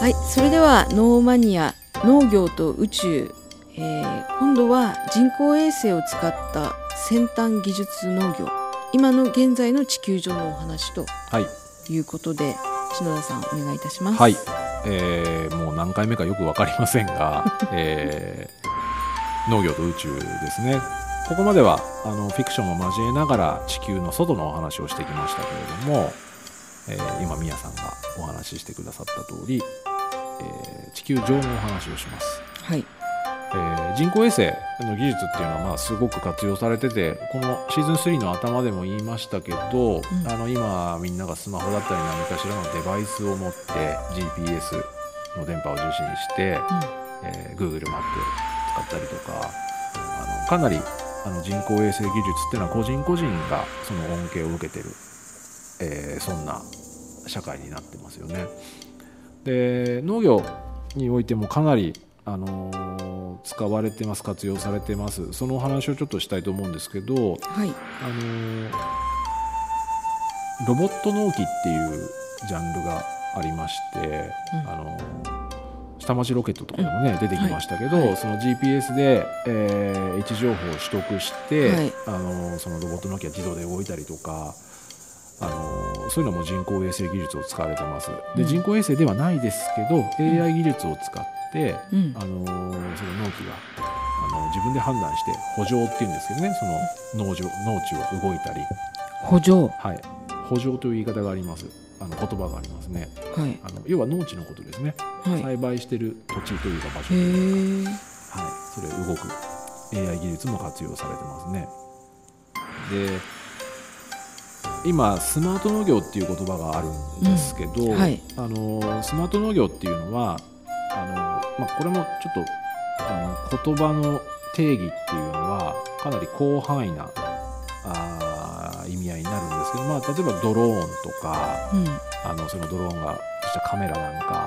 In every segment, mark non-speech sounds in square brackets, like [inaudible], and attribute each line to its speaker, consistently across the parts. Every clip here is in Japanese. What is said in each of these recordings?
Speaker 1: はいそれではノーマニア農業と宇宙、えー今度は人工衛星を使った先端技術農業。今の現在の地球上のお話と
Speaker 2: はい。
Speaker 1: いうことで篠田さんお願いいたします。
Speaker 2: はい、えーもう何回目かよく分かりませんが、[laughs] えー農業と宇宙ですね。ここまではあのフィクションを交えながら地球の外のお話をしてきましたけれども、えー今宮さんがお話ししてくださった通り、えー地球上のお話をします、
Speaker 1: はい。
Speaker 2: えー人工衛星の技術っていうのはまあすごく活用されててこのシーズン3の頭でも言いましたけど、
Speaker 1: うん。
Speaker 2: あの今みんながスマホだったり何かしらのデバイスを持って GPS の電波を受信して、えー Google マップ使ったりとかあのかなりあの人工衛星技術っていうのは個人個人がその恩恵を受けてる、えーそんな社会になってますよね。で農業においてもかなり、あのー使われてます活用されてます。そのお話をちょっとしたいと思うんですけど、
Speaker 1: はい。
Speaker 2: あのーロボット農機っていうジャンルがありまして、
Speaker 1: うん。
Speaker 2: あのー下町ロケットとかでもね、出てきましたけど、
Speaker 1: はい。
Speaker 2: その GPS で、えー位置情報を取得して、
Speaker 1: はい。
Speaker 2: あのーそのロボット農機が自動で動いたりとか、あのーそういうのも人工衛星技術を使われてます。で、
Speaker 1: うん。
Speaker 2: 人工衛星ではないですけど AI 技術を使って、
Speaker 1: うん。
Speaker 2: あのーその農機があの自分で判断して補助っていうんですけどねその農場農地を動いたり、
Speaker 1: 補助。
Speaker 2: はい、補助という言い方があります。あの言葉がありますね。
Speaker 1: はい。
Speaker 2: あの要は農地のことですね、
Speaker 1: はい。
Speaker 2: 栽培してる土地というか場所と
Speaker 1: へ
Speaker 2: いうか、
Speaker 1: え
Speaker 2: はい、それ動く AI 技術も活用されてますね。で今スマート農業っていう言葉があるんですけど、
Speaker 1: うんはい
Speaker 2: あのスマート農業っていうのはあの、まあ、これもちょっとあの言葉の定義っていうのはかなり広範囲なあー意味合いになるんですけど、まあ、例えばドローンとか
Speaker 1: うん
Speaker 2: あのそのドローンがしたカメラなんか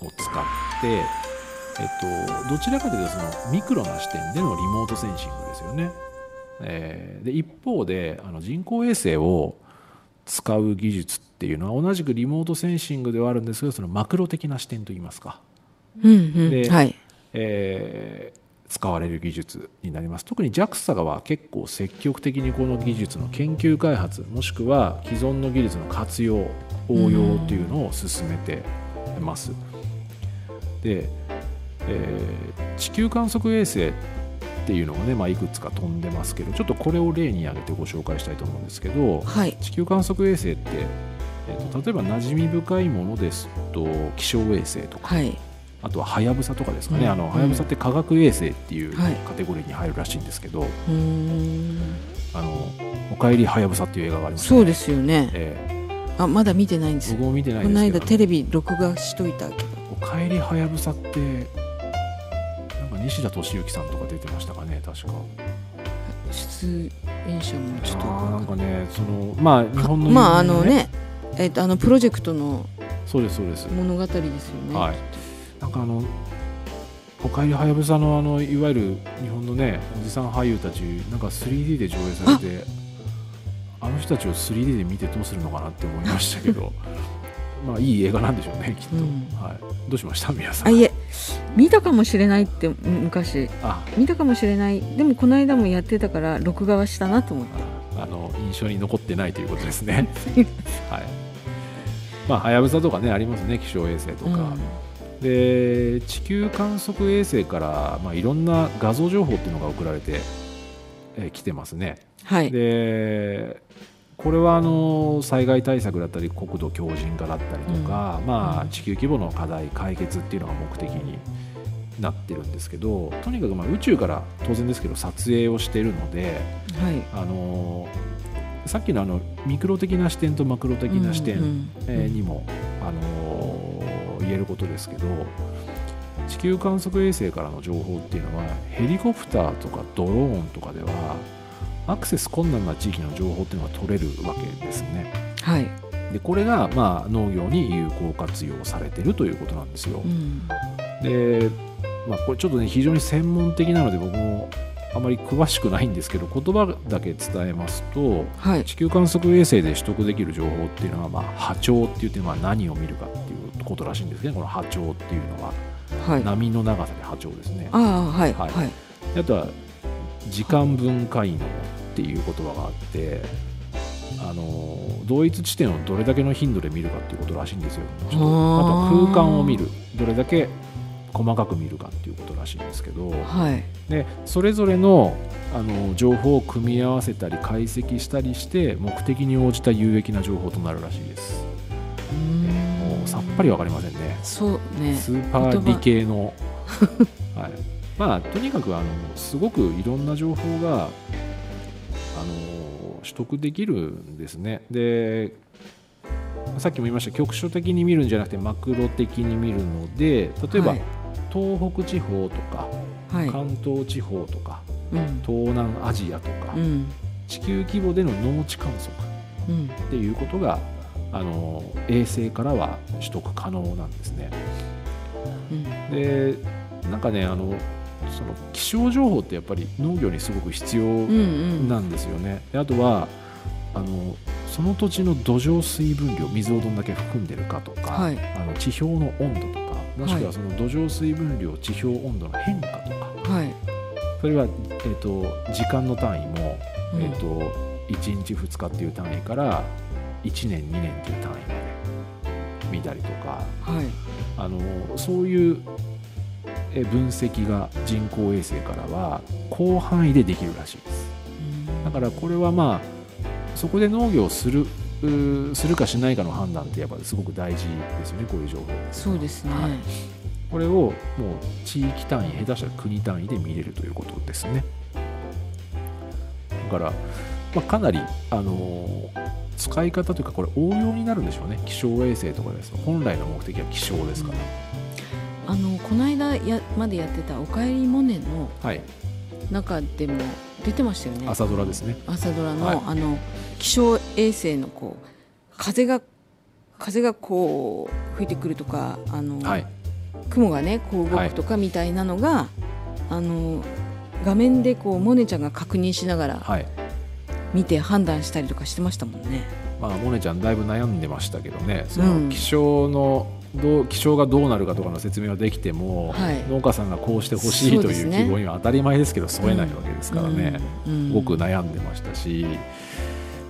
Speaker 2: を使って、えっと、どちらかというとそのミクロな視点でのリモートセンシングですよね。えーで一方であの人工衛星を使う技術っていうのは同じくリモートセンシングではあるんですけどそのマクロ的な視点といいますか、
Speaker 1: うんうん。
Speaker 2: で
Speaker 1: はい。
Speaker 2: えー使われる技術になります。特に JAXA は結構積極的にこの技術の研究開発もしくは既存の技術の活用応用っていうのを進めてます。で、えー地球観測衛星っていうのがね、まあ、いくつか飛んでますけどちょっとこれを例に挙げてご紹介したいと思うんですけど
Speaker 1: はい。
Speaker 2: 地球観測衛星って、えーと例えば馴染み深いものですと気象衛星とか
Speaker 1: はい。
Speaker 2: あとははやぶさとかですかね、
Speaker 1: うん。
Speaker 2: あのはやぶさって科学衛星っていう
Speaker 1: はい。
Speaker 2: カテゴリーに入るらしいんですけど、
Speaker 1: うーん。
Speaker 2: あのおかえりはやぶさっていう映画があります
Speaker 1: そうですよね。
Speaker 2: え
Speaker 1: あまだ見てないんです。
Speaker 2: 僕も見てない
Speaker 1: この
Speaker 2: ですけど。
Speaker 1: 間テレビ録画しといたけど。
Speaker 2: おかえりはやぶさってなんか西田敏行さんとか出てました確か。
Speaker 1: 出演者もちょっと
Speaker 2: なんかねそのまあ日本の
Speaker 1: まああのねえっとあのプロジェクトの
Speaker 2: そうですそうです、
Speaker 1: 物語ですよね。
Speaker 2: はい。なんかあのおかえりはやぶさのあのいわゆる日本のねおじさん俳優たちなんか 3D で上映されてあの人たちを 3D で見てどうするのかなって思いましたけど [laughs] まあいい映画なんでしょうねきっと、
Speaker 1: うん
Speaker 2: はい、どうしました？皆さん。
Speaker 1: あいえ。見たかもしれないってむ昔。
Speaker 2: あ。
Speaker 1: 見たかもしれない。でもこの間もやってたから録画はしたなと思って
Speaker 2: あの印象に残ってないということですね。[laughs] はい。まあはやぶさとかねありますね気象衛星とか、で地球観測衛星から、まあ、いろんな画像情報っていうのが送られてえー来てますね。
Speaker 1: はい。
Speaker 2: でこれはあの災害対策だったり国土強靭化だったりとか、まあ、地球規模の課題解決っていうのが目的になってるんですけどとにかくまあ宇宙から当然ですけど撮影をしているので、
Speaker 1: はい。
Speaker 2: あのさっきのあのミクロ的な視点とマクロ的な視点、にも、あの言えることですけど地球観測衛星からの情報っていうのはヘリコプターとかドローンとかではアクセス困難な地域の情報っていうのが取れるわけですね。
Speaker 1: はい、
Speaker 2: でこれが、まあ、農業に有効活用されてるということなんですよ。
Speaker 1: うん。
Speaker 2: で、まあ、これちょっとね非常に専門的なので僕もあまり詳しくないんですけど言葉だけ伝えますと
Speaker 1: はい。
Speaker 2: 地球観測衛星で取得できる情報っていうのは、まあ、波長って言って、まあ、何を見るかっていうこことらしいんですね。この波長っていうのは、
Speaker 1: はい。
Speaker 2: 波の長さで波長ですね。
Speaker 1: ああはい。
Speaker 2: は
Speaker 1: はい。
Speaker 2: あとは時間分解能っていう言葉があってあの同一地点をどれだけの頻度で見るかっていうことらしいんですよ。あ。と空間を見る。どれだけ細かく見るかっていうことらしいんですけど
Speaker 1: はい。
Speaker 2: でそれぞれのあの情報を組み合わせたり解析したりして目的に応じた有益な情報となるらしいです。
Speaker 1: うーん。
Speaker 2: もうさっぱりわかりませんね。
Speaker 1: そうね。
Speaker 2: スーパー理系の、[laughs] はい、まあとにかくあのすごくいろんな情報が取得できるんですね。でさっきも言いました局所的に見るんじゃなくてマクロ的に見るので例えば、
Speaker 1: はい。
Speaker 2: 東北地方とか
Speaker 1: はい。
Speaker 2: 関東地方とか
Speaker 1: うん。
Speaker 2: 東南アジアとか、
Speaker 1: うん。
Speaker 2: 地球規模での農地観測
Speaker 1: うん。
Speaker 2: っていうことがあの衛星からは取得可能なんですね。
Speaker 1: うん。
Speaker 2: でなんかねあのその気象情報ってやっぱり農業にすごく必要
Speaker 1: うんうん
Speaker 2: なんですよね。であとはあのその土地の土壌水分量水をどんだけ含んでるかとか、
Speaker 1: はい。
Speaker 2: あの地表の温度とかもしく
Speaker 1: は
Speaker 2: はいその土壌水分量地表温度の変化とか。
Speaker 1: はい。
Speaker 2: それは、えー、と時間の単位も、
Speaker 1: うん。
Speaker 2: えー、と1日2日っていう単位から1年2年っていう単位まで見たりとか。
Speaker 1: はい。
Speaker 2: あのそういうえ分析が人工衛星からは広範囲でできるらしいです。
Speaker 1: うん。
Speaker 2: だからこれはまあそこで農業をするするかしないかの判断ってやっぱりすごく大事ですよねこういう情報
Speaker 1: そうですね。
Speaker 2: はい。これをもう地域単位下手したら国単位で見れるということですね。だから、まあ、かなり、あのー使い方というかこれ応用になるんでしょうね。気象衛星とかですと。本来の目的は気象ですから、
Speaker 1: あのこの間やまでやってた「おかえりモネ」の
Speaker 2: はい。
Speaker 1: 中でも出てましたよね。
Speaker 2: 朝ドラですね。
Speaker 1: 朝ドラの,、
Speaker 2: はい。
Speaker 1: あの気象衛星のこう風が風がこう吹いてくるとかあの、
Speaker 2: はい。
Speaker 1: 雲がねこう動くとかみたいなのが、あの画面でこうモネちゃんが確認しながら
Speaker 2: はい。
Speaker 1: 見て判断したりとかしてましたもんね。
Speaker 2: まあモネちゃんだいぶ悩んでましたけどね。そ
Speaker 1: うん。
Speaker 2: の気象の、どう気象がどうなるかとかの説明はできても、
Speaker 1: はい。
Speaker 2: 農家さんがこうしてほしいという希望には当たり前ですけど添えないわけですからね、
Speaker 1: うんうん。
Speaker 2: すごく悩んでましたし、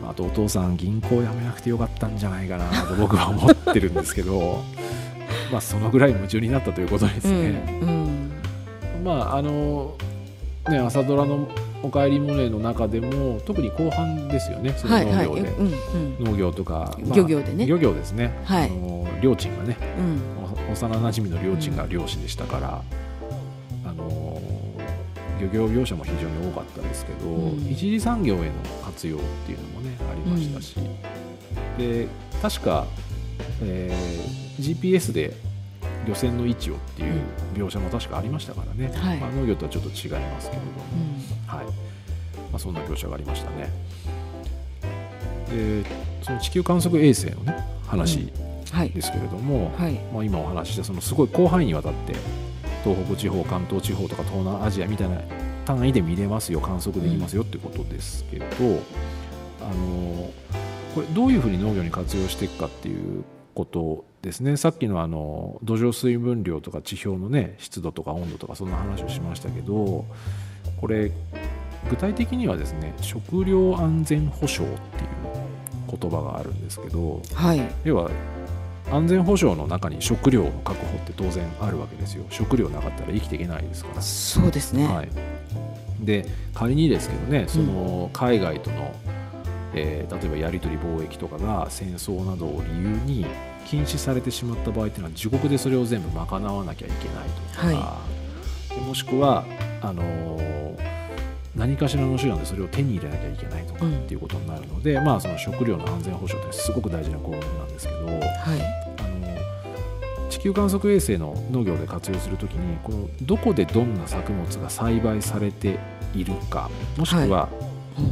Speaker 2: まああとお父さん銀行辞めなくてよかったんじゃないかなと僕は思ってるんですけど [laughs] まあそのぐらい夢中になったということです
Speaker 1: う
Speaker 2: ね。
Speaker 1: んうん。
Speaker 2: まああのね朝ドラの「おかえりモネ」の中でも特に後半ですよねその
Speaker 1: はいはい、
Speaker 2: 農業で、
Speaker 1: うんうん。
Speaker 2: 農業とか、
Speaker 1: 漁業でね。
Speaker 2: 漁業ですね、
Speaker 1: はい。
Speaker 2: あの漁賃がね
Speaker 1: うん。
Speaker 2: お幼なじみの漁賃が漁師でしたから、あの漁業業者も非常に多かったですけど、
Speaker 1: うん。
Speaker 2: 一次産業への活用っていうのもねありましたし、で確か、えー GPS で漁船の位置をっていう描写も確かありましたからね、
Speaker 1: はい。
Speaker 2: まあ、農業とはちょっと違いますけれども、
Speaker 1: うん
Speaker 2: はい。まあ、そんな描写がありましたね。でその地球観測衛星のね話
Speaker 1: はい。
Speaker 2: ですけれども、
Speaker 1: はい。
Speaker 2: まあ、今お話ししたそのすごい広範囲にわたって東北地方関東地方とか東南アジアみたいな単位で見れますよ観測できますよってことですけど、あのこれどういうふうに農業に活用していくかっていうことですね。さっきのあの土壌水分量とか地表のね湿度とか温度とかそんな話をしましたけどこれ具体的にはですね食料安全保障っていう言葉があるんですけど
Speaker 1: はい。
Speaker 2: 要は安全保障の中に食料の確保って当然あるわけですよ。食料なかったら生きていけないですから、
Speaker 1: そうですね、
Speaker 2: はい、で仮にですけどねその海外との、えー例えばやり取り貿易とかが戦争などを理由に禁止されてしまった場合っていうのは自国でそれを全部賄わなきゃいけないとか、
Speaker 1: は
Speaker 2: でもしくはあのー何かしらの手段でそれを手に入れなきゃいけないとか
Speaker 1: うん
Speaker 2: っていうことになるので、まあその食料の安全保障ってすごく大事な項目なんですけど、
Speaker 1: はい。
Speaker 2: あの地球観測衛星の農業で活用するときにこのどこでどんな作物が栽培されているかもしくは
Speaker 1: う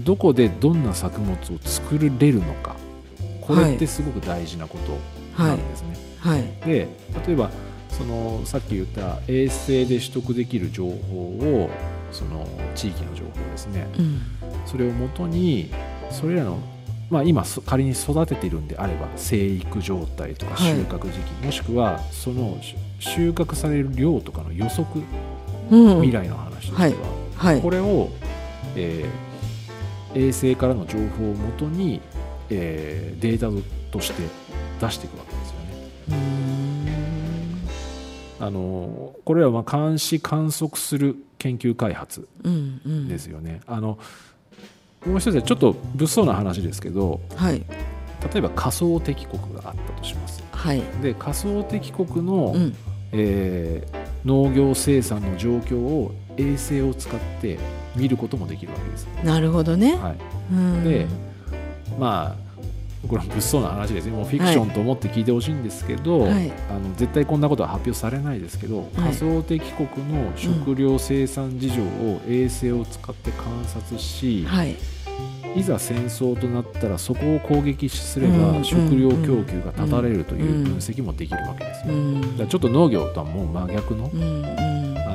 Speaker 1: ん
Speaker 2: どこでどんな作物を作れるのかこれってすごく大事なこと
Speaker 1: は
Speaker 2: ないんですね。
Speaker 1: はい。
Speaker 2: で例えばそのさっき言った衛星で取得できる情報をその地域の情報ですね。
Speaker 1: うん。
Speaker 2: それをもとにそれらのまあ、今そ仮に育てているんであれば生育状態とか
Speaker 1: はい。
Speaker 2: 収穫時期、もしくはそのし収穫される量とかの予測
Speaker 1: うん
Speaker 2: 未来の話としては、
Speaker 1: はい。
Speaker 2: これを、えー衛星からの情報をもとに、えーデータとして出していくわあのこれらはまあ監視観測する研究開発
Speaker 1: うんうん。
Speaker 2: ですよね。あのもう一つはちょっと物騒な話ですけど
Speaker 1: はい。
Speaker 2: 例えば仮想敵国があったとします。
Speaker 1: はい。
Speaker 2: で仮想敵国の、
Speaker 1: うん。
Speaker 2: えー農業生産の状況を衛星を使って見ることもできるわけです。
Speaker 1: なるほどね、
Speaker 2: はい、
Speaker 1: うん。
Speaker 2: でまあこれは物騒な話ですねもうフィクションと思って聞いてほしいんですけど、
Speaker 1: はい。
Speaker 2: あの絶対こんなことは発表されないですけど、仮想敵国の食料生産事情を衛星を使って観察し、
Speaker 1: はい。
Speaker 2: いざ戦争となったらそこを攻撃すれ
Speaker 1: うん
Speaker 2: ば食料供給が断たれるという分析もできるわけですよ。
Speaker 1: うん
Speaker 2: だからちょっと農業とはもう真逆の、あ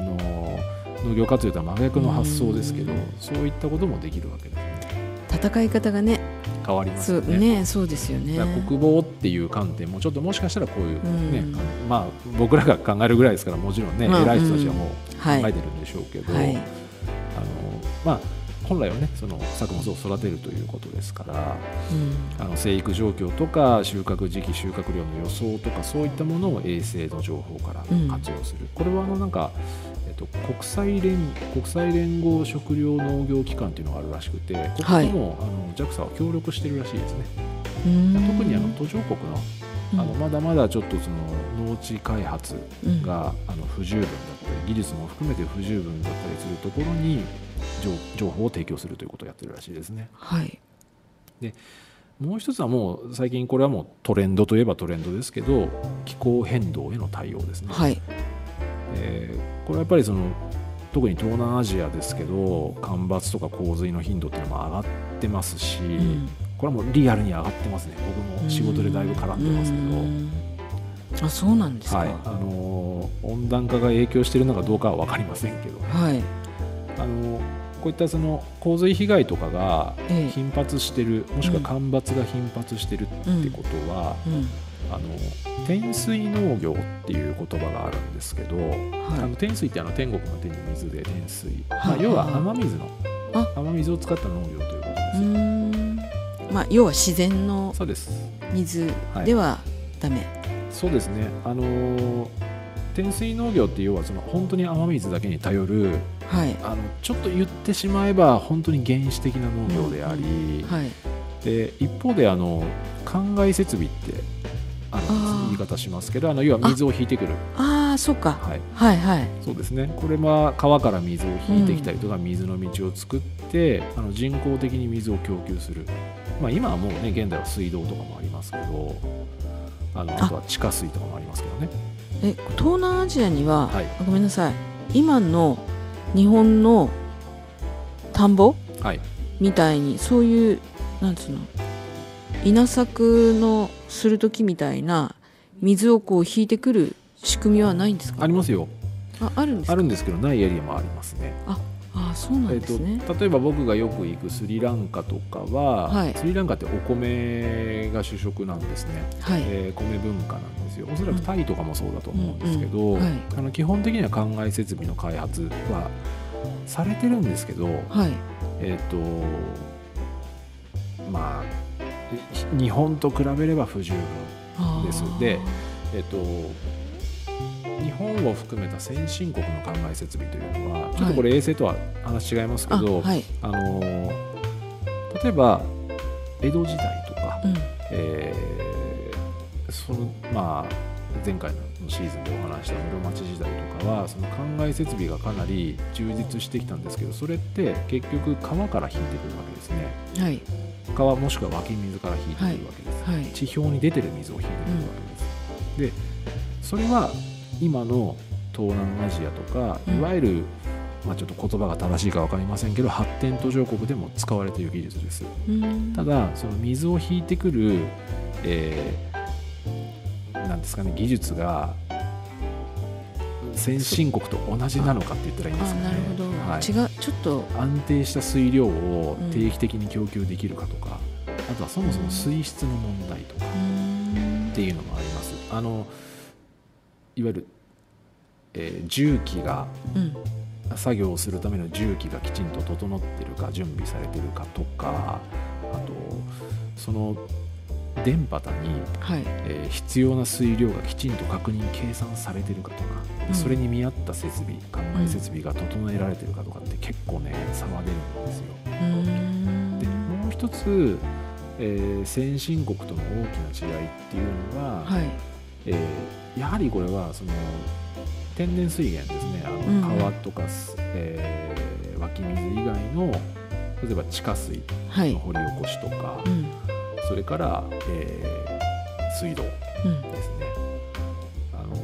Speaker 2: の農業活用とは真逆の発想ですけど、
Speaker 1: うん。
Speaker 2: そういったこともできるわけです。ね。
Speaker 1: 戦い方がね
Speaker 2: 変わりますよね。
Speaker 1: ねそうですよね。
Speaker 2: 国防っていう観点もちょっともしかしたらこういうね、
Speaker 1: うん。
Speaker 2: まあ僕らが考えるぐらいですからもちろんね、
Speaker 1: まあ
Speaker 2: 偉い人たちはもう
Speaker 1: はい。
Speaker 2: 考えてるんでしょうけど、
Speaker 1: はい。
Speaker 2: あのまあ本来はねその作物を育てるということですから
Speaker 1: うん。
Speaker 2: あの生育状況とか収穫時期収穫量の予想とかそういったものを衛星の情報から
Speaker 1: うん
Speaker 2: 活用する、これはあのなんか、えっと、国際連国際連合食糧農業機関っていうのがあるらしくてこことも、あの JAXA は協力してるらしいですね。
Speaker 1: うん。
Speaker 2: 特にあの途上国のあのまだまだちょっとその農地開発
Speaker 1: うん。
Speaker 2: があの不十分だったり技術も含めて不十分だったりするところに情情報を提供するということをやってるらしいですね。
Speaker 1: はい。
Speaker 2: もう一つはもう最近これはもうトレンドといえばトレンドですけど気候変動への対応ですね。
Speaker 1: はい。
Speaker 2: えーこれはやっぱりその特に東南アジアですけど干ばつとか洪水の頻度っていうのも上がってますし、
Speaker 1: うん。
Speaker 2: これはもうリアルに上がってますね。僕も仕事でだいぶ絡んでますけど。
Speaker 1: うん。あそうなんですか。
Speaker 2: はい、あのー温暖化が影響しているのかどうかは分かりませんけど、
Speaker 1: はい
Speaker 2: あのーこういったその洪水被害とかが
Speaker 1: ええ。
Speaker 2: 頻発してる、もしくは干ばつが頻発してるってことは、
Speaker 1: うん。
Speaker 2: あの天水農業っていう言葉があるんですけど、あ
Speaker 1: は
Speaker 2: の天水ってあの天国の天に水で天水、
Speaker 1: はい。
Speaker 2: まあ、要は雨水の
Speaker 1: あ。
Speaker 2: 雨水を使った農業ということ
Speaker 1: う
Speaker 2: です。
Speaker 1: まあ要は自然の
Speaker 2: そうです。
Speaker 1: 水ではダメ、
Speaker 2: そうですね。あのー天水農業って要はその本当に雨水だけに頼る
Speaker 1: はい。
Speaker 2: あのちょっと言ってしまえば本当に原始的な農業であり、
Speaker 1: はい。
Speaker 2: で一方であの灌漑設備ってあの言い方しますけどあの要は水を引いてくる、
Speaker 1: ああそうか。
Speaker 2: はい、
Speaker 1: はいはい。
Speaker 2: そうですね。これは川から水を引いてきたりとか、水の道を作ってあの人工的に水を供給する、まあ、今はもうね現代は水道とかもありますけどあのあとは地下水とかもありますけどね。
Speaker 1: え東南アジアには、
Speaker 2: はい。
Speaker 1: あごめんなさい。今の日本の田んぼ
Speaker 2: はい。
Speaker 1: みたいにそういうなんつうの稲作のする時みたいな水をこう引いてくる仕組みはないんですか？
Speaker 2: ありますよ。
Speaker 1: ああるんですか？
Speaker 2: あるんですけどないエリアもありますね。
Speaker 1: ああそうなんですね、
Speaker 2: えっと、例えば僕がよく行くスリランカとかは、
Speaker 1: はい。
Speaker 2: スリランカってお米が主食なんですね、
Speaker 1: はい、
Speaker 2: えー米文化なんですよ。おそらくタイとかもそうだと思うんですけど、あの基本的には灌漑設備の開発はされてるんですけど、
Speaker 1: はい。
Speaker 2: えっ、とまあ日本と比べれば不十分です。でえっ、と日本を含めた先進国の灌漑設備というのはちょっとこれ衛星とは話違いますけ
Speaker 1: あ
Speaker 2: ど、
Speaker 1: はい、
Speaker 2: あの例えば江戸時代とか、
Speaker 1: うん、
Speaker 2: えーそのまあ前回のシーズンでお話した室町時代とかはその灌漑設備がかなり充実してきたんですけどそれって結局川から引いてくるわけですね。
Speaker 1: はい。
Speaker 2: 川もしくは湧き水から引いてくるわけです、
Speaker 1: はい。
Speaker 2: 地表に出てる水を引いてくるわけです、でそれは今の東南アジアとか
Speaker 1: うん。
Speaker 2: いわゆる、まあ、ちょっと言葉が正しいか分かりませんけど発展途上国でも使われている技術です。
Speaker 1: うん。
Speaker 2: ただその水を引いてくる、えーなんですかね技術が先進国と同じなのかって言ったらいいんですかね。はい。
Speaker 1: 違うちょっと。
Speaker 2: 安定した水量を
Speaker 1: うん
Speaker 2: 定期的に供給できるかとか、あとはそもそも水質の問題とかっていうのもあります。あのいわゆる、えー重機が
Speaker 1: うん。
Speaker 2: 作業をするための重機がきちんと整ってるか準備されてるかとかあとその電波に、
Speaker 1: はい。
Speaker 2: えー必要な水量がきちんと確認計算されてるかとか、で
Speaker 1: うん。
Speaker 2: それに見合った設備灌漑設備が整えられてるかとかって結構ね差が出るんですよ。でもう一つ、えー先進国との大きな違いっていうのは、
Speaker 1: はい。
Speaker 2: えーやはりこれはその天然水源ですね。あ
Speaker 1: うん。
Speaker 2: の川とかす、えー湧き水以外の例えば地下水
Speaker 1: はい。
Speaker 2: の掘り起こしとか、
Speaker 1: うん
Speaker 2: それから、えー水道
Speaker 1: うん。
Speaker 2: ですね。あの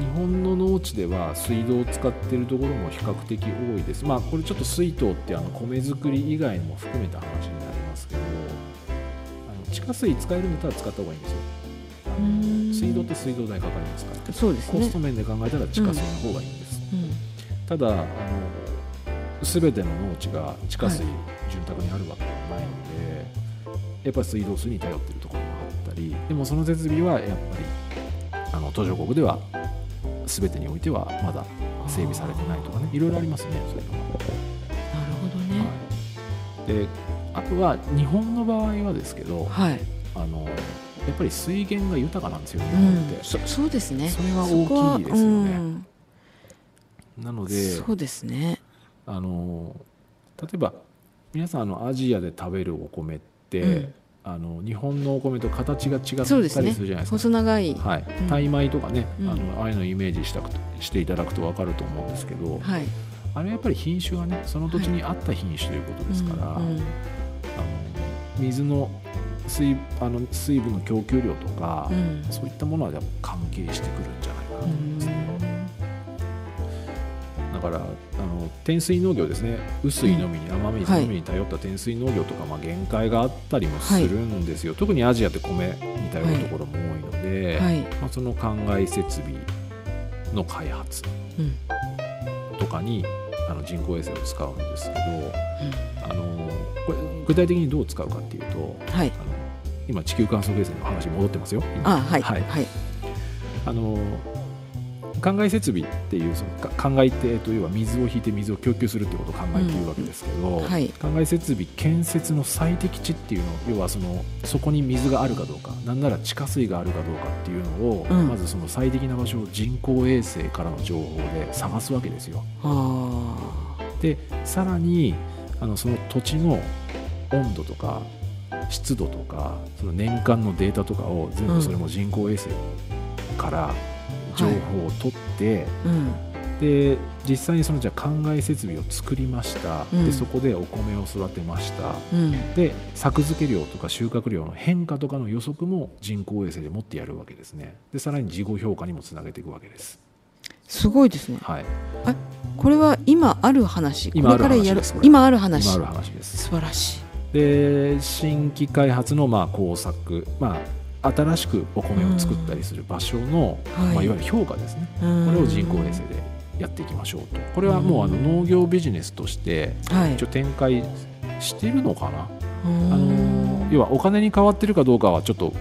Speaker 2: 日本の農地では水道を使っているところも比較的多いです。まあこれちょっと水筒ってあの米作り以外も含めた話になりますけどあの地下水使えるんだったら使った方がいいんですよ。あの水道って水道代かかりますから。
Speaker 1: そうですね。
Speaker 2: コスト面で考えたら地下水の方がいいんです、
Speaker 1: うん。
Speaker 2: ただあの全ての農地が地下水
Speaker 1: はい。
Speaker 2: 潤沢にあるわけではないので、やっぱり水道水に頼っているところもあったり。でもその設備はやっぱりあの途上国では全てにおいてはまだ整備されてないとかね。いろいろありますねそういうのは。
Speaker 1: なるほどね。
Speaker 2: はい、であとは日本の場合はですけど
Speaker 1: はい。
Speaker 2: あのやっぱり水源が豊かなんですよ日
Speaker 1: う
Speaker 2: 本って。
Speaker 1: んそそうですね。
Speaker 2: それは大きいですよね。
Speaker 1: うん。
Speaker 2: なので
Speaker 1: そうですね。
Speaker 2: あの例えば皆さんあのアジアで食べるお米って、
Speaker 1: うん
Speaker 2: あの日本のお米と形が違ったりするじゃないですか。
Speaker 1: 細長い。
Speaker 2: はい。
Speaker 1: うん、
Speaker 2: タイ米とかね、
Speaker 1: うん。
Speaker 2: あのああいうのをイメージしたしていただくと分かると思うんですけど、
Speaker 1: はい。
Speaker 2: あれはやっぱり品種がねその土地に合った品種ということですから、
Speaker 1: うん。うん。
Speaker 2: あの水の水あの水分の供給量とか、
Speaker 1: うん。
Speaker 2: そういったものはやっぱ関係してくるんじゃないかなと思いますね。だからあの天水農業ですね。薄いのみに雨水のみに頼った天水農業とか、まあ、限界があったりもするんですよ、特にアジアって米に頼るところも多いので、
Speaker 1: はい。
Speaker 2: まあ、その灌漑設備の開発
Speaker 1: うん。
Speaker 2: とかにあの人工衛星を使うんですけどあのこれ具体的にどう使うかっていうと
Speaker 1: はい。
Speaker 2: あの今地球観測衛星の話に戻ってますよ。今
Speaker 1: あはい。
Speaker 2: はい。
Speaker 1: はい。
Speaker 2: あの灌漑設備っていうそのか灌漑って、と、要は水を引いて水を供給するってことを灌漑っていうわけですけど、
Speaker 1: はい。
Speaker 2: 灌漑設備建設の最適地っていうの要はそのそこに水があるかどうかなんなら地下水があるかどうかっていうのを、
Speaker 1: うん。
Speaker 2: まずその最適な場所を人工衛星からの情報で探すわけですよ。
Speaker 1: あ
Speaker 2: でさらにあのその土地の温度とか湿度とかその年間のデータとかを全部それも人工衛星から情報を取って、
Speaker 1: ーうん。
Speaker 2: で実際にそのじゃあ灌漑設備を作りました、
Speaker 1: うん。
Speaker 2: でそこでお米を育てました。
Speaker 1: うん。
Speaker 2: で作付け量とか収穫量の変化とかの予測も人工衛星でもってやるわけですね。でさらに事後評価にもつなげていくわけです。
Speaker 1: すごいですね。
Speaker 2: はい。
Speaker 1: これは今ある話？
Speaker 2: 今ある話です
Speaker 1: 今ある話。
Speaker 2: 今ある話です。
Speaker 1: 素晴らしい。
Speaker 2: で新規開発のまあ工作、まあ、新しくお米を作ったりする場所の、
Speaker 1: はい
Speaker 2: まあ、い。わゆる評価ですね。
Speaker 1: こ
Speaker 2: これを人工衛星でやっていきましょうと。これはもうあの農業ビジネスとして
Speaker 1: はい。
Speaker 2: 一応展開してるのかな、
Speaker 1: あ
Speaker 2: あの要はお金に変わってるかどうかはちょっと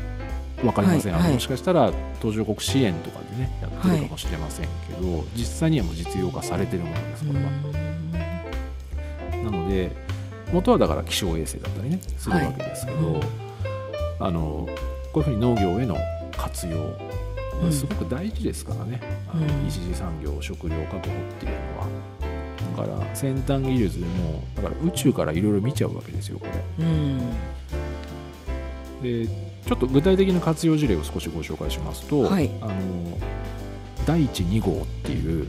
Speaker 2: 分かりません、
Speaker 1: はいはい。
Speaker 2: あのもしかしたら途上国支援とかでねやってるかもしれませんけど、実際にはもう実用化されてるものですこれは。なので元はだから気象衛星だったりねするわけですけど、
Speaker 1: はい。うん。
Speaker 2: あのこういうふうに農業への活用、
Speaker 1: うん
Speaker 2: すごく大事ですからね、
Speaker 1: うん。
Speaker 2: 一次産業食料確保っていうのは。だから先端技術でもだから宇宙からいろいろ見ちゃうわけですよこれ。
Speaker 1: うん。
Speaker 2: でちょっと具体的な活用事例を少しご紹介しますと、
Speaker 1: はい。
Speaker 2: あの第一2号っていう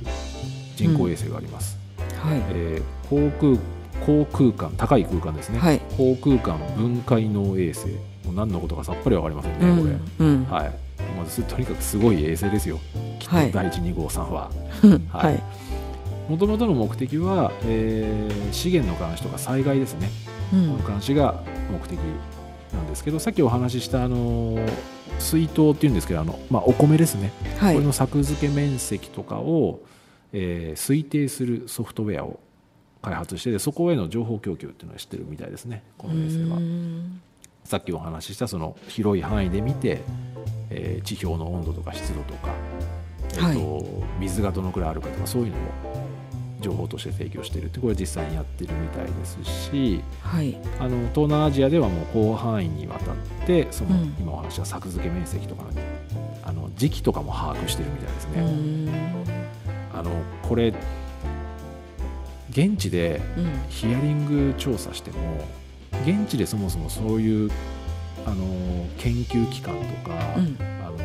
Speaker 2: 人工衛星があります、
Speaker 1: はい。
Speaker 2: えー航空航空間高い空間ですね、
Speaker 1: はい。
Speaker 2: 航空間分解能衛星もう何のことかさっぱり分かりませんね、これ。
Speaker 1: うん。うん
Speaker 2: はい。まずとにかくすごい衛星ですよ。きっと
Speaker 1: はい
Speaker 2: 第一2号さんは。は [laughs]
Speaker 1: はい。い
Speaker 2: もともとの目的は、えー資源の監視とか災害ですね。
Speaker 1: うん。
Speaker 2: この監視が目的なんですけどさっきお話ししたあの水筒っていうんですけどあの、まあ、お米ですね、
Speaker 1: はい。
Speaker 2: これの作付け面積とかを、えー推定するソフトウェアを開発してでそこへの情報供給っていうのは知ってるみたいですね。この衛星は。
Speaker 1: う。ん
Speaker 2: さっきお話ししたその広い範囲で見て、えー地表の温度とか湿度とか、えーと水がどのくらいあるかとかそういうのを情報として提供しているってこれ実際にやってるみたいですし
Speaker 1: はい。
Speaker 2: あの東南アジアではもう広範囲にわたってその、
Speaker 1: うん。
Speaker 2: 今お話した作付け面積とかのあの時期とかも把握してるみたいです
Speaker 1: う
Speaker 2: ね。
Speaker 1: ん。
Speaker 2: あのこれ現地で
Speaker 1: うん。
Speaker 2: ヒアリング調査しても現地でそもそもそういうあの研究機関とか、
Speaker 1: うん。
Speaker 2: あの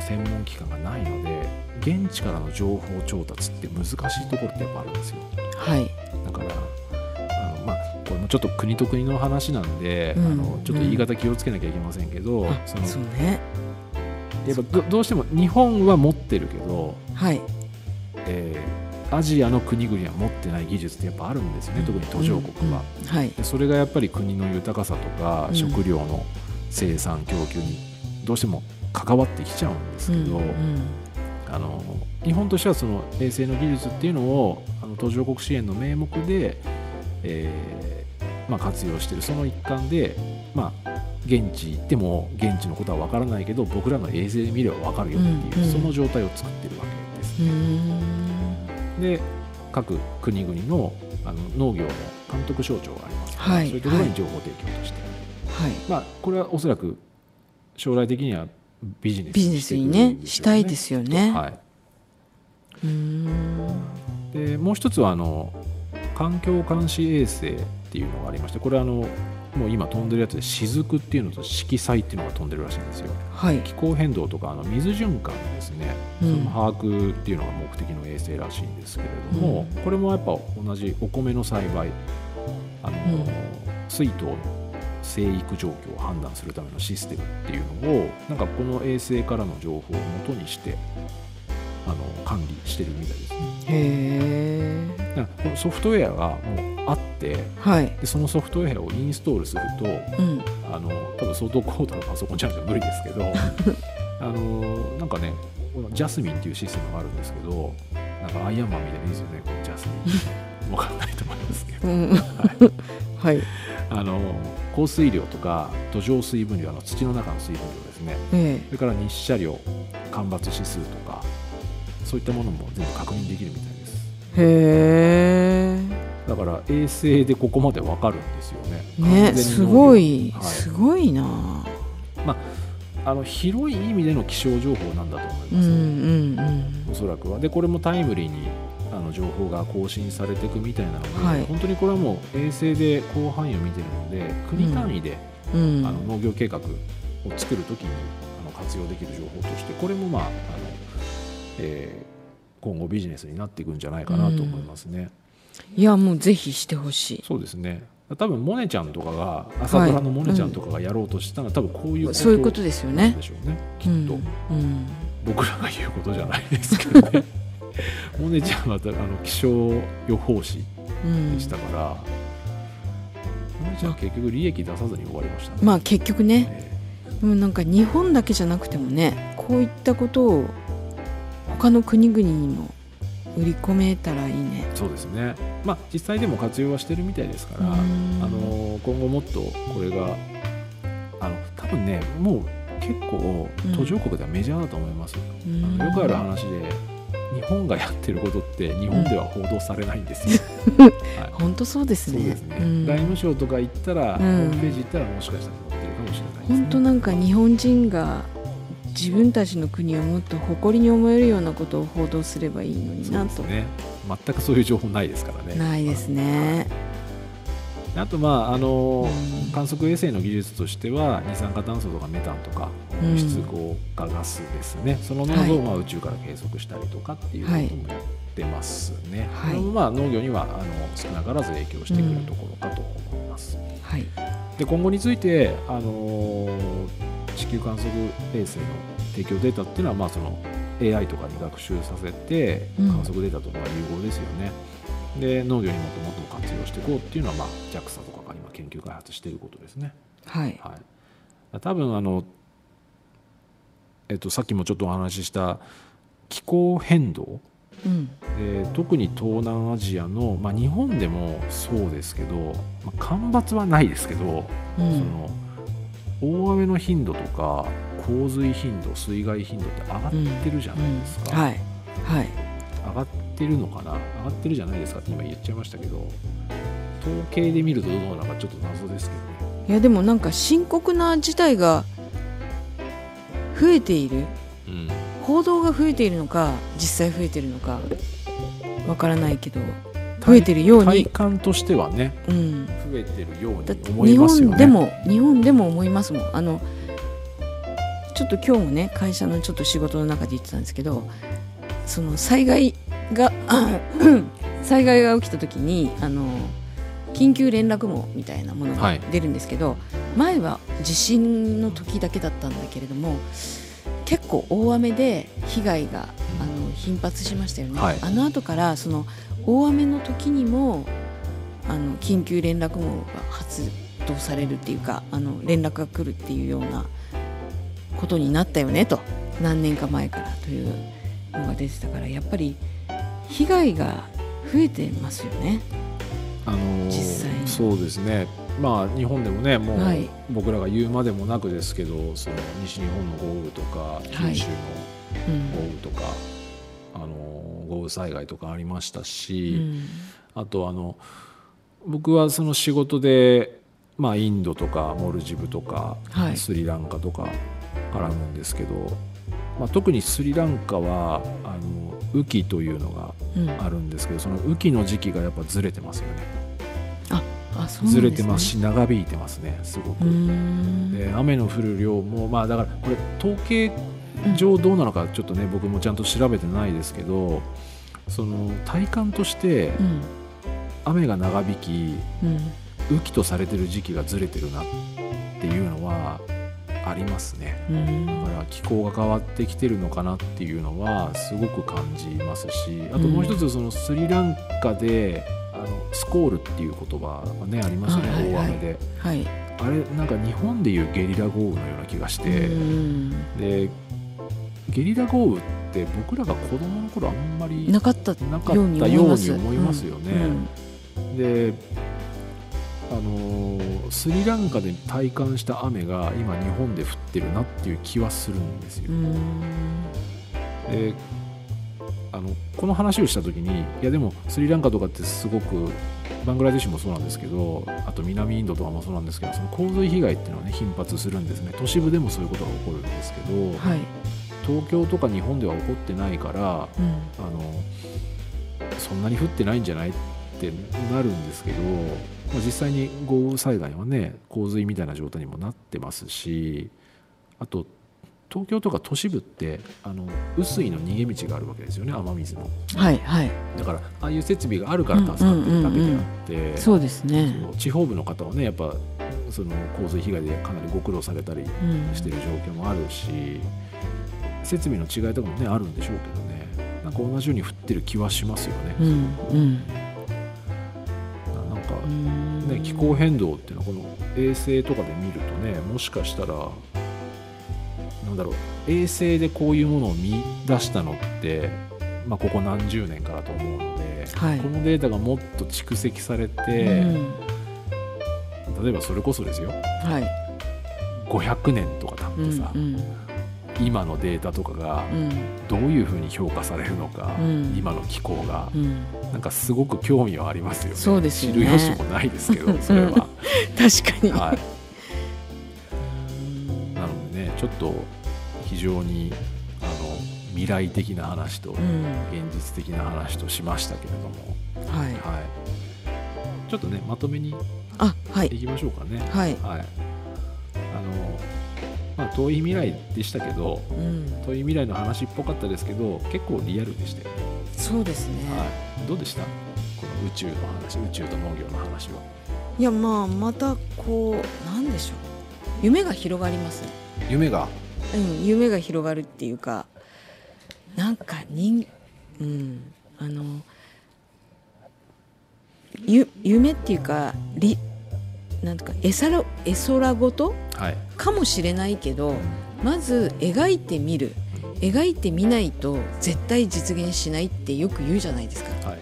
Speaker 2: 専門機関がないので現地からの情報調達って難しいところってやっぱあるんですよ。
Speaker 1: はい。
Speaker 2: だからあの、まあ、これもちょっと国と国の話なんで、
Speaker 1: うん。
Speaker 2: あのちょっと言い方気をつけなきゃいけませんけど、
Speaker 1: あ
Speaker 2: その
Speaker 1: そうね。
Speaker 2: やっぱどどうしても日本は持ってるけど、
Speaker 1: はい。
Speaker 2: えーアジアの国々は持ってない技術ってやっぱあるんですよね、特に途上国は。
Speaker 1: うん。はい。
Speaker 2: でそれがやっぱり国の豊かさとか、
Speaker 1: うん。
Speaker 2: 食料の生産供給にどうしても関わってきちゃうんですけど、
Speaker 1: うん。うん。
Speaker 2: あの日本としてはその衛星の技術っていうのをあの途上国支援の名目で、えーまあ、活用しているその一環で、まあ、現地行っても現地のことは分からないけど僕らの衛星で見れば分かるよっていう、
Speaker 1: うん。うん。
Speaker 2: その状態を作ってるわけです。
Speaker 1: うーん
Speaker 2: で各国々のあの農業の監督省庁があります。から、
Speaker 1: はい。
Speaker 2: そういうところに情報提供として、
Speaker 1: はい。
Speaker 2: まあ、これはおそらく将来的にはビジネス
Speaker 1: ビジネスにねしたいですよね。
Speaker 2: は
Speaker 1: うーん。
Speaker 2: い、でもう一つはあの環境監視衛星っていうのがありましてこれはあのもう今飛んでるやつで雫っていうのと色彩っていうのが飛んでるらしいんですよ。
Speaker 1: はい。
Speaker 2: 気候変動とかあの水循環ですね、
Speaker 1: うん。
Speaker 2: その把握っていうのが目的の衛星らしいんですけれども、これもやっぱ同じお米の栽培あの、
Speaker 1: うん。
Speaker 2: 水筒の生育状況を判断するためのシステムっていうのをなんかこの衛星からの情報を元にしてあの管理してるみたいですね
Speaker 1: へえ
Speaker 2: ソフトウェアがもうあって
Speaker 1: はい。
Speaker 2: でそのソフトウェアをインストールすると
Speaker 1: うん。
Speaker 2: あの多分相当高度なパソコンじゃないと無理ですけど [laughs] あのなんかねジャスミンっていうシステムがあるんですけどなんかアイアンマンみたいでいいですよねこのジャスミン。わかんないと思いますけど。
Speaker 1: うん。はい。
Speaker 2: あの降水量とか土壌水分量あの土の中の水分量ですね。
Speaker 1: え
Speaker 2: それから日射量干ばつ指数とかそういったものも全部確認できるみたいです。
Speaker 1: えへ
Speaker 2: だから衛星でここまでわかるんですよね。
Speaker 1: えねすごい
Speaker 2: はい。
Speaker 1: すごいな。
Speaker 2: あの広い意味での気象情報なんだと思います、
Speaker 1: うんうんうん。
Speaker 2: おそらくは。でこれもタイムリーにあの情報が更新されていくみたいなので、
Speaker 1: はい。
Speaker 2: 本当にこれはもう衛星で広範囲を見てるので国単位で、
Speaker 1: うん
Speaker 2: あの農業計画を作るときにあの活用できる情報としてこれもまああの、えー今後ビジネスになっていくんじゃないかなと思いますね、
Speaker 1: いやもうぜひしてほし
Speaker 2: そうですね。多分モネちゃんとかが朝ドラのモネちゃんとかがやろうとしたのは、多分こういう
Speaker 1: い
Speaker 2: こと
Speaker 1: そういうことですよね。
Speaker 2: でしょうね。きっと、
Speaker 1: うんうん
Speaker 2: 僕らが言うことじゃないですけどね。[laughs] モネちゃんはあの気象予報士
Speaker 1: うん
Speaker 2: でしたから、モネちゃんは結局利益出さずに終わりましたね、
Speaker 1: まあ結局ね。
Speaker 2: え。
Speaker 1: でもなんか日本だけじゃなくてもねこういったことを他の国々にも売り込めたらいいね。
Speaker 2: ーそうですね。まあ実際でも活用はしてるみたいですから、
Speaker 1: うん。
Speaker 2: あの今後もっとこれがあの多分ねもう結構
Speaker 1: うん。
Speaker 2: 途上国ではメジャーだと思います、
Speaker 1: うん。
Speaker 2: よくある話で日本がやってることって日本では報道されないんですよ、[laughs] はい。
Speaker 1: 本当そうですね。
Speaker 2: ね、
Speaker 1: うん。
Speaker 2: 外務省とか行ったら、
Speaker 1: ん。
Speaker 2: ホームページ行ったらもしかしたら載ってるかもしれないですね。
Speaker 1: 本当なんか日本人が自分たちの国をもっと誇りに思えるようなことを報道すればいいのになと、
Speaker 2: ね。全くそういう情報ないですからね。
Speaker 1: ないですね、
Speaker 2: あとまああの
Speaker 1: うん。
Speaker 2: 観測衛星の技術としては二酸化炭素とかメタンとか
Speaker 1: うん。
Speaker 2: 温室効果ガスですね、その濃度をまあ宇宙から計測したりとかっていうこともやってますね、
Speaker 1: はい。
Speaker 2: まあ農業にはあの少なからず影響してくるところかと思います、
Speaker 1: はい。
Speaker 2: で今後について、あのー地球観測衛星の提供データっていうのは、まあ、その AI とかに学習させて
Speaker 1: うん。
Speaker 2: 観測データとかが有効ですよね、で農業にもっともっと活用していこうっていうのは、まあ、JAXA とかが今研究開発していることですね。
Speaker 1: はい。
Speaker 2: はい、多分あの、えっと、さっきもちょっとお話しした気候変動、
Speaker 1: うん。
Speaker 2: えー特に東南アジアの、まあ、日本でもそうですけど、まあ、干ばつはないですけど、
Speaker 1: うん。
Speaker 2: その大雨の頻度とか洪水頻度水害頻度って上がってるじゃないですか、
Speaker 1: はい。はい。
Speaker 2: 上がってるのかな？上がってるじゃないですかって今言っちゃいましたけど統計で見るとどうなのかちょっと謎ですけどね。
Speaker 1: いやでもなんか深刻な事態が増えている。
Speaker 2: うん。
Speaker 1: 報道が増えているのか実際増えているのかわからないけど増えてるよう
Speaker 2: 体
Speaker 1: に、
Speaker 2: 感としてはね
Speaker 1: うん、
Speaker 2: 増えてるように思い
Speaker 1: 日
Speaker 2: ますよね。
Speaker 1: 本でも日本でも思いますもん。あのちょっと今日もね会社のちょっと仕事の中で言ってたんですけどその災害が [coughs] 災害が起きた時にあの緊急連絡網みたいなものが
Speaker 2: はい。
Speaker 1: 出るんですけど、前は地震の時だけだったんだけれども結構大雨で被害があの頻発しましたよね、
Speaker 2: はい。
Speaker 1: あの後からその大雨の時にもあの緊急連絡網が発動されるっていうかあの連絡が来るっていうようなことになったよねと。何年か前からというのが出てたからやっぱり被害が増えてますよね。
Speaker 2: あのー
Speaker 1: 実際に。
Speaker 2: そうですね。まあ日本でもねもう
Speaker 1: はい。
Speaker 2: 僕らが言うまでもなくですけどその西日本の豪雨とか九州の
Speaker 1: うん。
Speaker 2: 豪雨とか、あのー豪雨災害とかありました
Speaker 1: う
Speaker 2: し、
Speaker 1: ん。
Speaker 2: あとあの僕はその仕事で、まあ、インドとかモルジブとか、
Speaker 1: はい。
Speaker 2: スリランカとか絡むんですけど、まあ、特にスリランカはあの雨季というのが
Speaker 1: うん。
Speaker 2: あるんですけどその雨季の時期がやっぱずれてますよね。
Speaker 1: ね。
Speaker 2: ずれてますし長引いてますねすごく。で雨の降る量もまあだからこれ統計上どうなのかちょっとね僕もちゃんと調べてないですけどその体感として
Speaker 1: うん
Speaker 2: 雨が長引き
Speaker 1: うん
Speaker 2: 雨季とされてる時期がずれてるなっていうのはありますね。
Speaker 1: うん。
Speaker 2: だから気候が変わってきてるのかなっていうのはすごく感じますしあともう一つそのスリランカであのスコールっていう言葉がねありますよね、
Speaker 1: はいはいはい。
Speaker 2: 大雨で。
Speaker 1: はい。
Speaker 2: あれなんか日本でいうゲリラ豪雨のような気がして、
Speaker 1: うん。
Speaker 2: でゲリラ豪雨って僕らが子供の頃あんまり
Speaker 1: なかったように思います。
Speaker 2: よね。
Speaker 1: うん。
Speaker 2: であのースリランカで体感した雨が今日本で降ってるなっていう気はするんですよ。
Speaker 1: う。ん。
Speaker 2: であのこの話をした時にいやでもスリランカとかってすごくバングラデシュもそうなんですけどあと南インドとかもそうなんですけどその洪水被害っていうのはね頻発するんですね。都市部でもそういうことが起こるんですけど、
Speaker 1: はい
Speaker 2: 東京とか日本では起こってないから
Speaker 1: うん。
Speaker 2: あのそんなに降ってないんじゃないってなるんですけど、まあ、実際に豪雨災害はね洪水みたいな状態にもなってますしあと東京とか都市部ってあの雨水の逃げ道があるわけですよね雨水の。
Speaker 1: はいはい。
Speaker 2: だからああいう設備があるから助かってるだけであって、
Speaker 1: そうですね。
Speaker 2: そう地方部の方はねやっぱその洪水被害でかなりご苦労されたり
Speaker 1: うん
Speaker 2: してる状況もあるし設備の違いとかもねあるんでしょうけどね。なんか同じように降ってる気はしますよね。
Speaker 1: うんうん。
Speaker 2: なんか
Speaker 1: うん。
Speaker 2: ね、気候変動っていうのはこの衛星とかで見るとねもしかしたらなんだろう衛星でこういうものを見出したのって、まあ、ここ何十年からと思うので、
Speaker 1: はい。
Speaker 2: このデータがもっと蓄積されて、
Speaker 1: うん。
Speaker 2: 例えばそれこそですよ。
Speaker 1: はい。
Speaker 2: 500年とか経
Speaker 1: うん
Speaker 2: ってさ、
Speaker 1: うん
Speaker 2: 今のデータとかが
Speaker 1: うん。
Speaker 2: どういうふうに評価されるのか、
Speaker 1: うん。
Speaker 2: 今の気候が。
Speaker 1: う、ん。
Speaker 2: なんかすごく興味はありますよね。
Speaker 1: そうですよね。
Speaker 2: 知る由もないですけど [laughs] それは。
Speaker 1: 確かに。
Speaker 2: はい。なのでねちょっと非常にあの未来的な話と現
Speaker 1: うん。
Speaker 2: 実的な話としましたけれども、
Speaker 1: はい。
Speaker 2: はい、ちょっとねまとめに
Speaker 1: あはい。
Speaker 2: いきましょうかね。
Speaker 1: はい。
Speaker 2: はい、あのまあ遠い未来でしたけど
Speaker 1: うん。
Speaker 2: 遠い未来の話っぽかったですけど結構リアルでしたよね。
Speaker 1: そうですね。
Speaker 2: はい、どうでした？この宇宙の話宇宙と農業の話は。
Speaker 1: いやまあまたこうなんでしょう。夢が広がります。ね
Speaker 2: 夢が？
Speaker 1: うん夢が広がるっていうかなんか人うんあのゆ夢っていうかりなんとか絵空絵空ごと
Speaker 2: はい
Speaker 1: かもしれないけどまず描いてみる。描いてみないと絶対実現しないってよく言うじゃないですか。
Speaker 2: はい。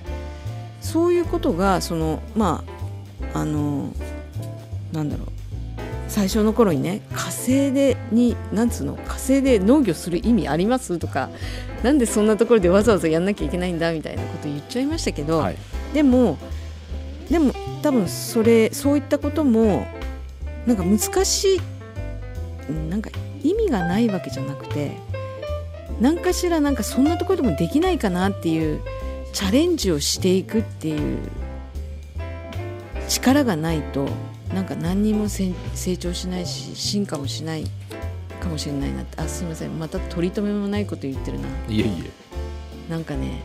Speaker 1: そういうことがそのまああのなんだろう。最初の頃にね火星でになんつうの火星で農業する意味ありますとかなんでそんなところでわざわざやんなきゃいけないんだみたいなこと言っちゃいましたけど、
Speaker 2: はい。
Speaker 1: でもでも多分それそういったこともなんか難しいうんなんか意味がないわけじゃなくて何かしらなんかそんなところでもできないかなっていうチャレンジをしていくっていう力がないとなんか何にも成長しないし進化もしないかもしれないなって。あすいません。また取り留めもないこと言ってるな。い
Speaker 2: えいえ。
Speaker 1: なんかね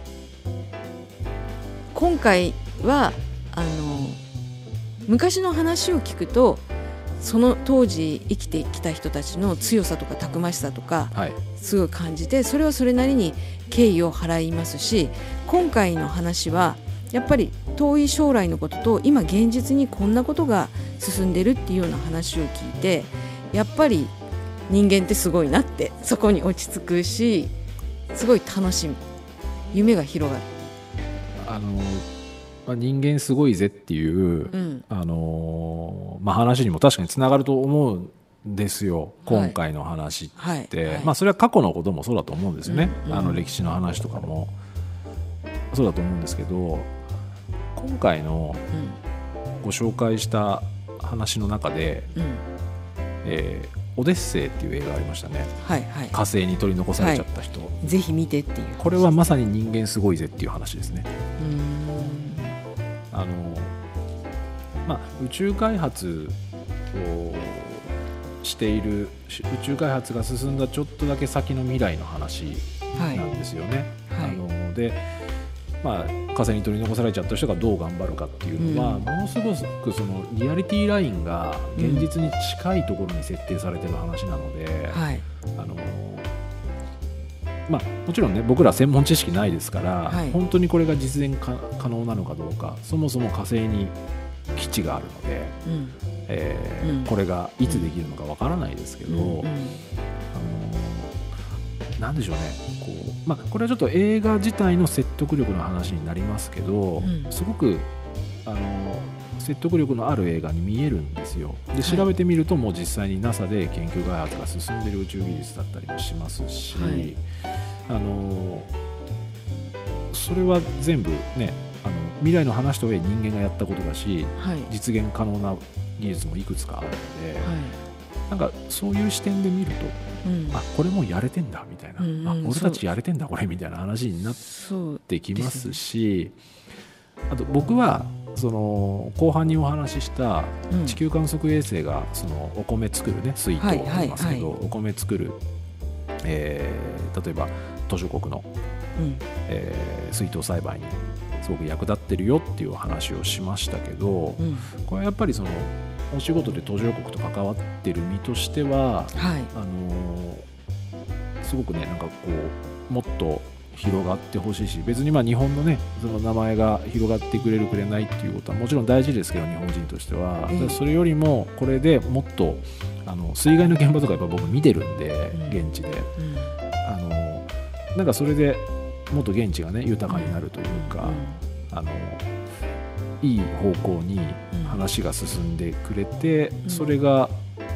Speaker 1: 今回はあの昔の話を聞くとその当時生きてきた人たちの強さとかたくましさとか
Speaker 2: はい
Speaker 1: すごい感じてそれはそれなりに敬意を払いますし今回の話はやっぱり遠い将来のことと今現実にこんなことが進んでるっていうような話を聞いてやっぱり人間ってすごいなってそこに落ち着くしすごい楽しみ夢が広がる。
Speaker 2: あの、まあ、人間すごいぜっていう、
Speaker 1: うん。
Speaker 2: あのまあ、話にも確かにつながると思うんですよ。今回の話って、
Speaker 1: はい。はい。
Speaker 2: まあ、それは過去のこともそうだと思うんですよね、
Speaker 1: うんうん。
Speaker 2: あの歴史の話とかも。そうだと思うんですけど今回のご紹介した話の中で
Speaker 1: うん。うん「
Speaker 2: えーオデッセイ」っていう映画ありましたね。
Speaker 1: はいはい。
Speaker 2: 火星に取り残されちゃった人、
Speaker 1: ぜひ見てっていう
Speaker 2: これはまさに人間すごいぜっていう話ですね。
Speaker 1: うーん
Speaker 2: あのまあ、宇宙開発をしているし宇宙開発が進んだちょっとだけ先の未来の話
Speaker 1: はい。
Speaker 2: なんですよね。
Speaker 1: はい。
Speaker 2: あので、まあ、火星に取り残されちゃった人がどう頑張るかっていうのは、
Speaker 1: うん。
Speaker 2: ものすごくそのリアリティラインが現実に近いところに設定されてる話なので、
Speaker 1: はい。
Speaker 2: あのまあ、もちろんね僕ら専門知識ないですから、
Speaker 1: はい。
Speaker 2: 本当にこれが実現か可能なのかどうかそもそも火星に基地があるので、
Speaker 1: うん。
Speaker 2: えー
Speaker 1: うん。
Speaker 2: これがいつできるのかわからないですけど、
Speaker 1: うんうん。
Speaker 2: あのなんでしょうねこう、まあ、これはちょっと映画自体の説得力の話になりますけど、
Speaker 1: うん。
Speaker 2: すごくあの説得力のある映画に見えるんですよ。で
Speaker 1: はい。
Speaker 2: 調べてみるともう実際に NASA で研究開発が進んでいる宇宙技術だったりもしますし、
Speaker 1: はい。
Speaker 2: あのそれは全部ねあの未来の話とはいえ人間がやったことだし
Speaker 1: はい。
Speaker 2: 実現可能な技術もいくつかあるので、
Speaker 1: はい。
Speaker 2: なんかそういう視点で見ると
Speaker 1: うん。
Speaker 2: あこれもうやれてんだみたいな、
Speaker 1: うんうん。
Speaker 2: あ俺たちやれてんだこれみたいな話になってきますしあと僕はその後半にお話しした
Speaker 1: うん。
Speaker 2: 地球観測衛星がそのお米作るね水筒
Speaker 1: はい
Speaker 2: と言いますけど、
Speaker 1: はい。
Speaker 2: お米作る、えー例えば途上国の、
Speaker 1: うん。
Speaker 2: えー水筒栽培にすごく役立ってるよっていうお話をしましたけど
Speaker 1: うん。
Speaker 2: これはやっぱりそのお仕事で途上国と関わってる身としては
Speaker 1: はい。
Speaker 2: あのーすごくねなんかこうもっと広がってほしいし別にまあ日本のねその名前が広がってくれるくれないっていうことはもちろん大事ですけど日本人としては、それよりもこれでもっとあの水害の現場とかやっぱ僕見てるんで、
Speaker 1: うん。
Speaker 2: 現地で。
Speaker 1: うん。
Speaker 2: あのなんかそれでもっと現地がね豊かになるというか、あのいい方向に
Speaker 1: うん
Speaker 2: 話が進んでくれて、
Speaker 1: ん。
Speaker 2: それが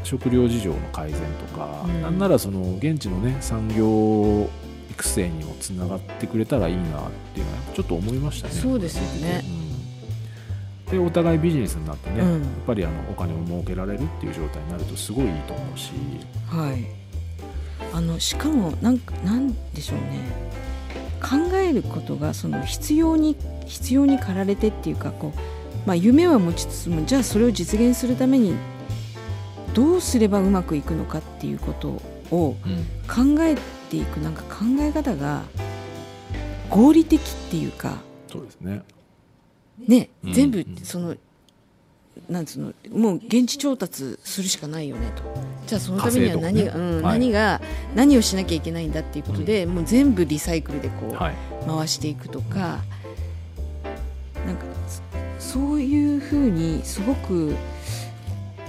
Speaker 2: 食料事情の改善とか、
Speaker 1: うん。
Speaker 2: なんならその現地のね産業育成にもつながってくれたらいいなっていうのはちょっと思いましたね。
Speaker 1: そうですよね。
Speaker 2: うん。でお互いビジネスになってね、
Speaker 1: うん。
Speaker 2: やっぱりあのお金も儲けられるっていう状態になるとすごいいいと思うし、
Speaker 1: はい。あのしかもなんかなんでしょうね。考えることがその必要に必要に駆られてっていうかこう、まあ、夢は持ちつつもじゃあそれを実現するためにどうすればうまくいくのかっていうことを考えていくなんか考え方が合理的っていうか
Speaker 2: そうですね。
Speaker 1: ね、
Speaker 2: うん。
Speaker 1: 全部
Speaker 2: うん。
Speaker 1: そのなんつうのもう現地調達するしかないよねと。じゃあそのためには何が、
Speaker 2: ね。
Speaker 1: うん
Speaker 2: はい。
Speaker 1: 何が何をしなきゃいけないんだっていうことで、もう全部リサイクルでこう、
Speaker 2: はい。
Speaker 1: 回していくとかなんかそそういうふうにすごく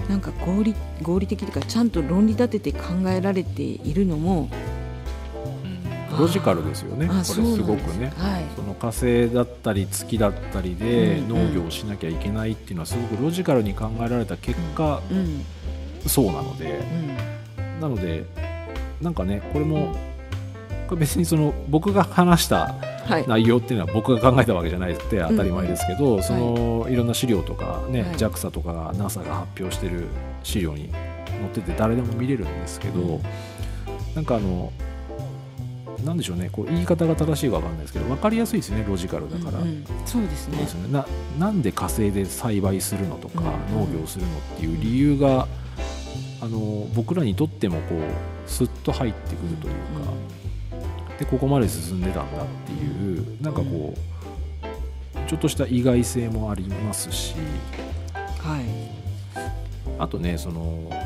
Speaker 1: なんか合理合理的というかちゃんと論理立てて考えられているのも
Speaker 2: ロジカルですよね。これすごくね。
Speaker 1: はい。
Speaker 2: その火星だったり月だったりで
Speaker 1: うん
Speaker 2: 農業をしなきゃいけないっていうのはすごくロジカルに考えられた結果、
Speaker 1: うん。
Speaker 2: そうなので。
Speaker 1: うん。
Speaker 2: なのでなんかねこれもこれ別にその僕が話した
Speaker 1: はい。
Speaker 2: 内容っていうのは僕が考えたわけじゃないって当たり前ですけど、そのい。ろんな資料とかね、
Speaker 1: はい。
Speaker 2: JAXA とか NASA が発表してる資料に載ってて誰でも見れるんですけど、
Speaker 1: うん。
Speaker 2: なんかあのなんでしょうね。こう言い方が正しいかわかんないですけど分かりやすいですよねロジカルだから。
Speaker 1: うんうん。そうですね。
Speaker 2: ですよね、ななんで火星で栽培するのとか、
Speaker 1: うん
Speaker 2: 農業するのっていう理由があの僕らにとってもこうスッと入ってくるというか、でここまで進んでたんだっていうなんかこう、ちょっとした意外性もありますし。
Speaker 1: はい。
Speaker 2: あとねその、えっと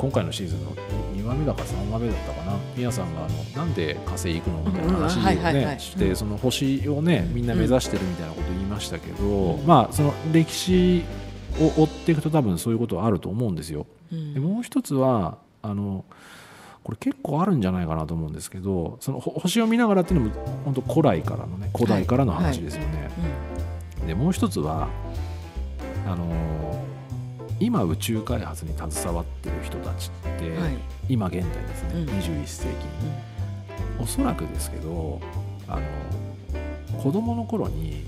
Speaker 2: 今回のシーズンの2話目だか3話目だったかな。宮さんがあのなんで火星行くのみたいな話を
Speaker 1: うんはいはいはい。
Speaker 2: ねして
Speaker 1: うん。
Speaker 2: その星をねみんな目指してるみたいなことを言いましたけど、
Speaker 1: うん。
Speaker 2: まあその歴史を追っていくと多分そういうことはあると思うんですよ。
Speaker 1: うん。
Speaker 2: でもう一つはあのこれ結構あるんじゃないかなと思うんですけどそのほ星を見ながらっていうのも本当古来からのね古代からの話ですよね。でもう一つはあの今宇宙開発に携わってる人たちって、
Speaker 1: うんはい。
Speaker 2: 今現代ですね、
Speaker 1: うん。
Speaker 2: 21世紀に、おそらくですけどあの子供の頃に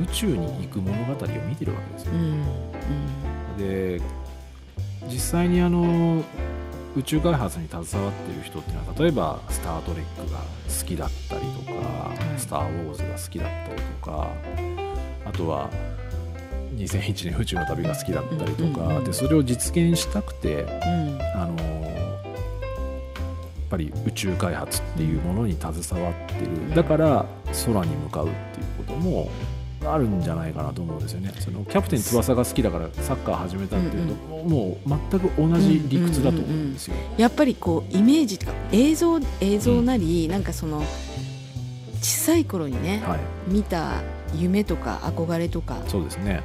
Speaker 2: 宇宙に行く物語を見てるわけですよ。
Speaker 1: う。ん。
Speaker 2: で実際にあの宇宙開発に携わってる人っていうのは例えば「スター・トレック」が好きだったりとか「
Speaker 1: い。
Speaker 2: スター・ウォーズ」が好きだったりとかあとは2001年宇宙の旅が好きだったりとか、
Speaker 1: うんうんうん。
Speaker 2: でそれを実現したくて
Speaker 1: うん。
Speaker 2: あのやっぱり宇宙開発っていうものに携わってる。だから空に向かうっていうこともあるんじゃないかなと思うんですよね。そのキャプテン翼が好きだからサッカー始めたっていうと、もう全く同じ理屈だと思うんですよ。
Speaker 1: やっぱりこうイメージとか映像映像なり、なんかその小さい頃にね、
Speaker 2: はい、
Speaker 1: 見た夢とか憧れとか、
Speaker 2: そうですね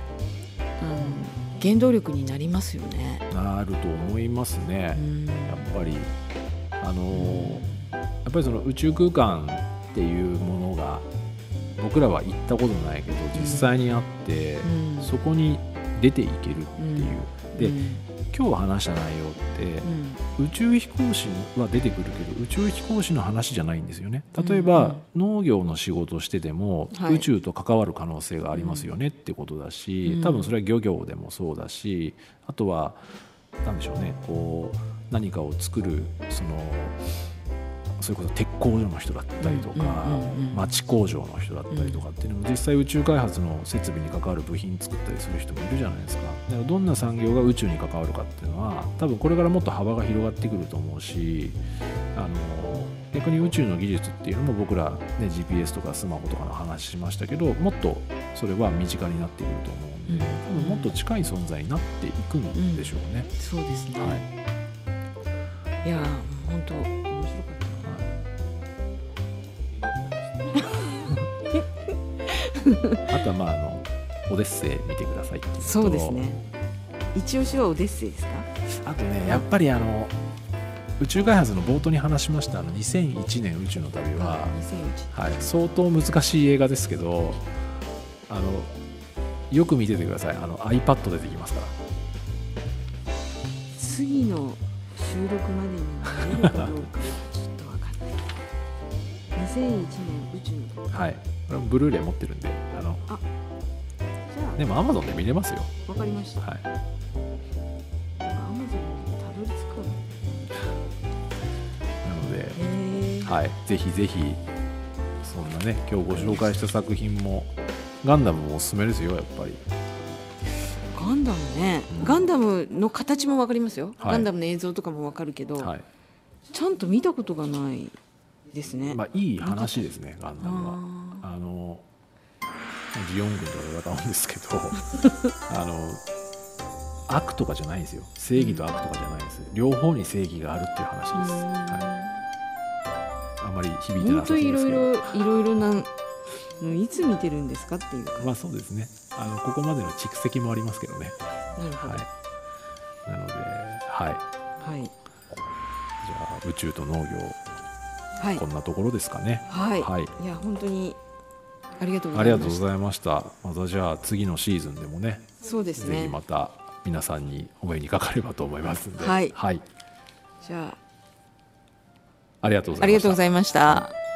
Speaker 1: うん、原動力になりますよね。
Speaker 2: なると思いますね。
Speaker 1: う。ん。
Speaker 2: やっぱりあのーやっぱりその宇宙空間っていうものが僕らは行ったことないけど実際にあって、
Speaker 1: うん。
Speaker 2: そこに出ていけるっていう、で
Speaker 1: うん
Speaker 2: 今日話した内容って
Speaker 1: う、ん。
Speaker 2: 宇宙飛行士は出てくるけど宇宙飛行士の話じゃないんですよね。例えば、農業の仕事をしてても、
Speaker 1: はい。
Speaker 2: 宇宙と関わる可能性がありますよねってことだし、
Speaker 1: うん。
Speaker 2: 多分それは漁業でもそうだしあとは何でしょうねこう何かを作るそのそれこそ鉄工所の人だったりとか、
Speaker 1: うんうんうんうん。
Speaker 2: 町工場の人だったりとかっていうのも実際宇宙開発の設備に関わる部品作ったりする人もいるじゃないですか。だからどんな産業が宇宙に関わるかっていうのは多分これからもっと幅が広がってくると思うしあの逆に宇宙の技術っていうのも僕ら、ね、GPS とかスマホとかの話しましたけどもっとそれは身近になってくると思うんで、
Speaker 1: うん
Speaker 2: 多分もっと近い存在になっていくんでしょうね。
Speaker 1: そうですね。
Speaker 2: はい。
Speaker 1: い、やー本当 [laughs]
Speaker 2: あとはまああのオデッセイ見てください
Speaker 1: そうですね。一押しはオデッセイですか？
Speaker 2: あとねやっぱりあの宇宙開発の冒頭に話しましたあの2001年宇宙の旅は、
Speaker 1: 2001。
Speaker 2: はい、相当難しい映画ですけどあのよく見ててくださいあの iPad 出てきますから
Speaker 1: 次の収録までに見れるかどうか2001年。宇宙。
Speaker 2: はい。これもブルーレイ持ってるんであの
Speaker 1: じゃ
Speaker 2: でも Amazon で見れますよ。
Speaker 1: あわかりました。
Speaker 2: はい。
Speaker 1: でも Amazon にたどり着く
Speaker 2: なので。はい、ぜひぜひそんなね今日ご紹介した作品もガンダムもおすすめですよやっぱり。
Speaker 1: ガンダムね、
Speaker 2: うん。
Speaker 1: ガンダムの形もわかりますよ、
Speaker 2: はい。
Speaker 1: ガンダムの映像とかもわかるけど、
Speaker 2: はい。
Speaker 1: ちゃんと見たことがないですね。
Speaker 2: まあいい話ですねガンダムは。
Speaker 1: あ
Speaker 2: あのジオン軍とか戦うんですけど [laughs] あの悪とかじゃないんですよ。正義と悪とかじゃないんです両方に正義があるっていう話
Speaker 1: ー
Speaker 2: です、はい、あんまり響いてなさそうですけど。
Speaker 1: ろいろいろいろなのいつ見てるんですかっていうか、
Speaker 2: まあそうですね。あのここまでの蓄積もありますけどね。
Speaker 1: なるほど、
Speaker 2: はい。なのではい。
Speaker 1: はい。
Speaker 2: じゃあ宇宙と農業
Speaker 1: はい。
Speaker 2: こんなところですかね。
Speaker 1: はい、
Speaker 2: はい。
Speaker 1: い、や本当にありがとうご
Speaker 2: ありがとうご
Speaker 1: ざいました。
Speaker 2: ましたじゃあ次のシーズンでもね
Speaker 1: そうです
Speaker 2: ぜひ
Speaker 1: ね。
Speaker 2: また皆さんにお目にかかればと思いますんで、
Speaker 1: はい。
Speaker 2: はい、
Speaker 1: じゃあ。
Speaker 2: ありがとうございました。
Speaker 1: ありがとうございました。